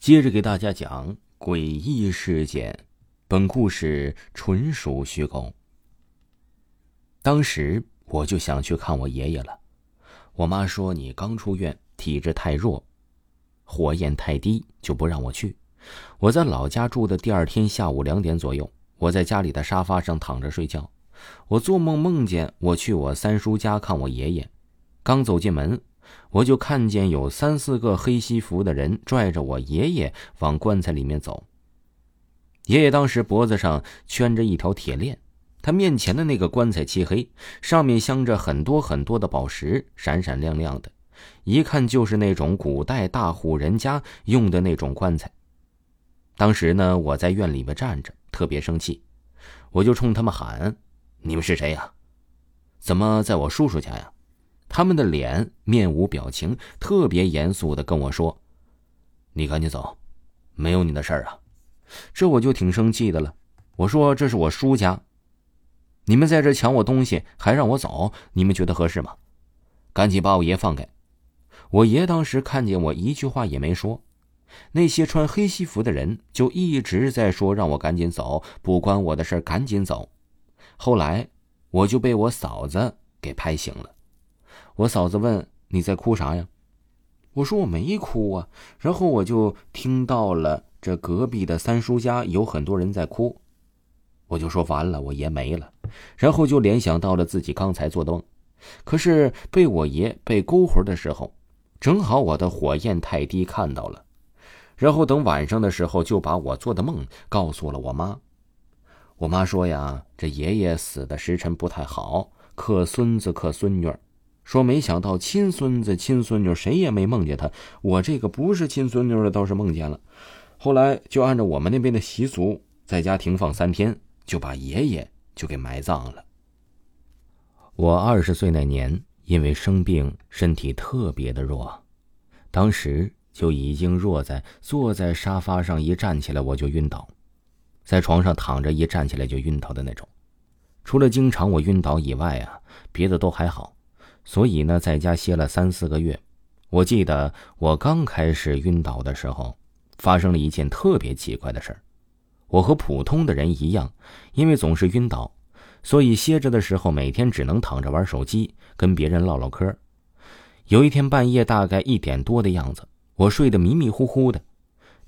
接着给大家讲诡异事件，本故事纯属虚构。当时我就想去看我爷爷了，我妈说你刚出院，体质太弱，火焰太低，就不让我去。我在老家住的第二天下午两点左右，我在家里的沙发上躺着睡觉，我做梦梦见我去我三叔家看我爷爷，刚走进门。我就看见有三四个黑西服的人拽着我爷爷往棺材里面走。爷爷当时脖子上圈着一条铁链，他面前的那个棺材漆黑，上面镶着很多很多的宝石，闪闪亮亮的，一看就是那种古代大户人家用的那种棺材。当时呢，我在院里面站着，特别生气，我就冲他们喊：“你们是谁呀？怎么在我叔叔家呀？”他们的脸面无表情，特别严肃的跟我说：“你赶紧走，没有你的事儿啊！”这我就挺生气的了。我说：“这是我叔家，你们在这抢我东西，还让我走，你们觉得合适吗？赶紧把我爷放开！”我爷当时看见我，一句话也没说。那些穿黑西服的人就一直在说：“让我赶紧走，不关我的事赶紧走。”后来我就被我嫂子给拍醒了。我嫂子问：“你在哭啥呀？”我说：“我没哭啊。”然后我就听到了这隔壁的三叔家有很多人在哭，我就说：“完了，我爷没了。”然后就联想到了自己刚才做的梦，可是被我爷被勾魂的时候，正好我的火焰太低看到了，然后等晚上的时候就把我做的梦告诉了我妈。我妈说呀：“这爷爷死的时辰不太好，克孙子克孙女儿。”说没想到亲孙子亲孙女谁也没梦见他，我这个不是亲孙女的倒是梦见了。后来就按照我们那边的习俗，在家停放三天，就把爷爷就给埋葬了。我二十岁那年，因为生病，身体特别的弱，当时就已经弱在坐在沙发上一站起来我就晕倒，在床上躺着一站起来就晕倒的那种。除了经常我晕倒以外啊，别的都还好。所以呢，在家歇了三四个月。我记得我刚开始晕倒的时候，发生了一件特别奇怪的事儿。我和普通的人一样，因为总是晕倒，所以歇着的时候每天只能躺着玩手机，跟别人唠唠嗑。有一天半夜大概一点多的样子，我睡得迷迷糊糊的，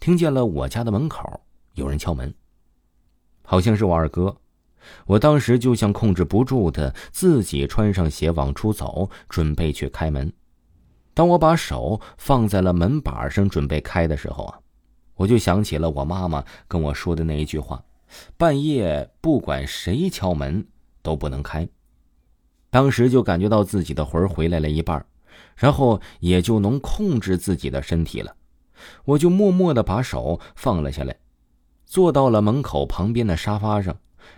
听见了我家的门口有人敲门，好像是我二哥。我当时就像控制不住的，自己穿上鞋往出走，准备去开门。当我把手放在了门板上准备开的时候啊，我就想起了我妈妈跟我说的那一句话：半夜不管谁敲门都不能开。当时就感觉到自己的魂回来了一半，然后也就能控制自己的身体了。我就默默的把手放了下来，坐到了门口旁边的沙发上。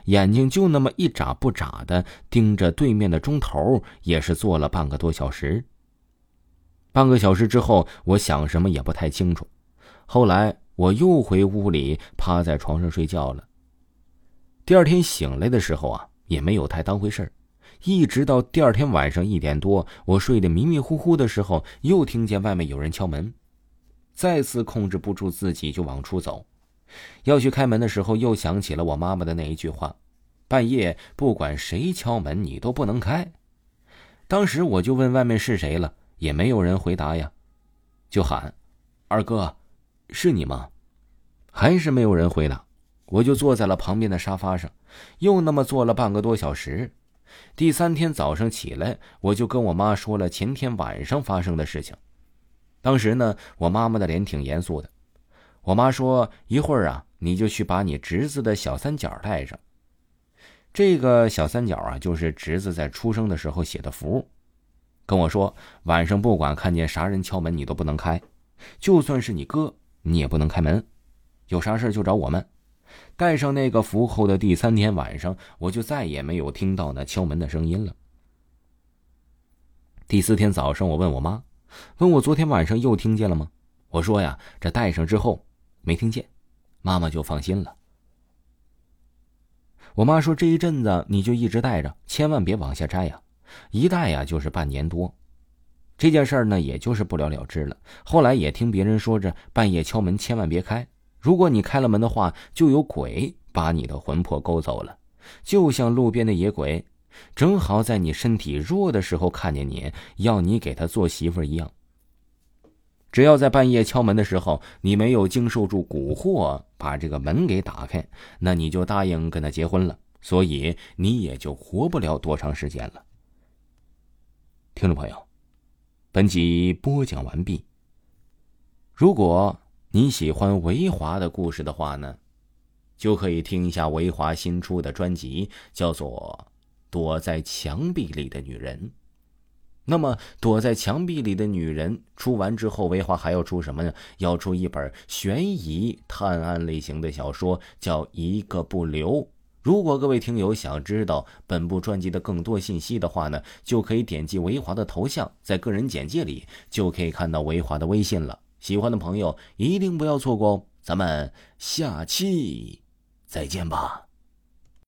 眼睛就那么一眨不眨的盯着对面的钟头，也是坐了半个多小时。半个小时之后，我想什么也不太清楚。后来我又回屋里趴在床上睡觉了。第二天醒来的时候啊，也没有太当回事一直到第二天晚上一点多，我睡得迷迷糊糊的时候，又听见外面有人敲门，再次控制不住自己就往出走。要去开门的时候，又想起了我妈妈的那一句话：“半夜不管谁敲门，你都不能开。”当时我就问外面是谁了，也没有人回答呀，就喊：“二哥，是你吗？”还是没有人回答。我就坐在了旁边的沙发上，又那么坐了半个多小时。第三天早上起来，我就跟我妈说了前天晚上发生的事情。当时呢，我妈妈的脸挺严肃的。我妈说：“一会儿啊，你就去把你侄子的小三角带上。这个小三角啊，就是侄子在出生的时候写的符。跟我说，晚上不管看见啥人敲门，你都不能开，就算是你哥，你也不能开门。有啥事就找我们。带上那个符后的第三天晚上，我就再也没有听到那敲门的声音了。第四天早上，我问我妈，问我昨天晚上又听见了吗？我说呀，这戴上之后没听见，妈妈就放心了。我妈说这一阵子你就一直戴着，千万别往下摘呀，一戴呀就是半年多。这件事儿呢，也就是不了了之了。后来也听别人说着，半夜敲门千万别开。如果你开了门的话，就有鬼把你的魂魄勾走了，就像路边的野鬼，正好在你身体弱的时候看见你，要你给他做媳妇一样。只要在半夜敲门的时候，你没有经受住蛊惑，把这个门给打开，那你就答应跟他结婚了，所以你也就活不了多长时间了。听众朋友，本集播讲完毕。如果。你喜欢维华的故事的话呢，就可以听一下维华新出的专辑，叫做《躲在墙壁里的女人》。那么，《躲在墙壁里的女人》出完之后，维华还要出什么呢？要出一本悬疑探案类型的小说，叫《一个不留》。如果各位听友想知道本部专辑的更多信息的话呢，就可以点击维华的头像，在个人简介里就可以看到维华的微信了。喜欢的朋友一定不要错过哦！咱们下期再见吧。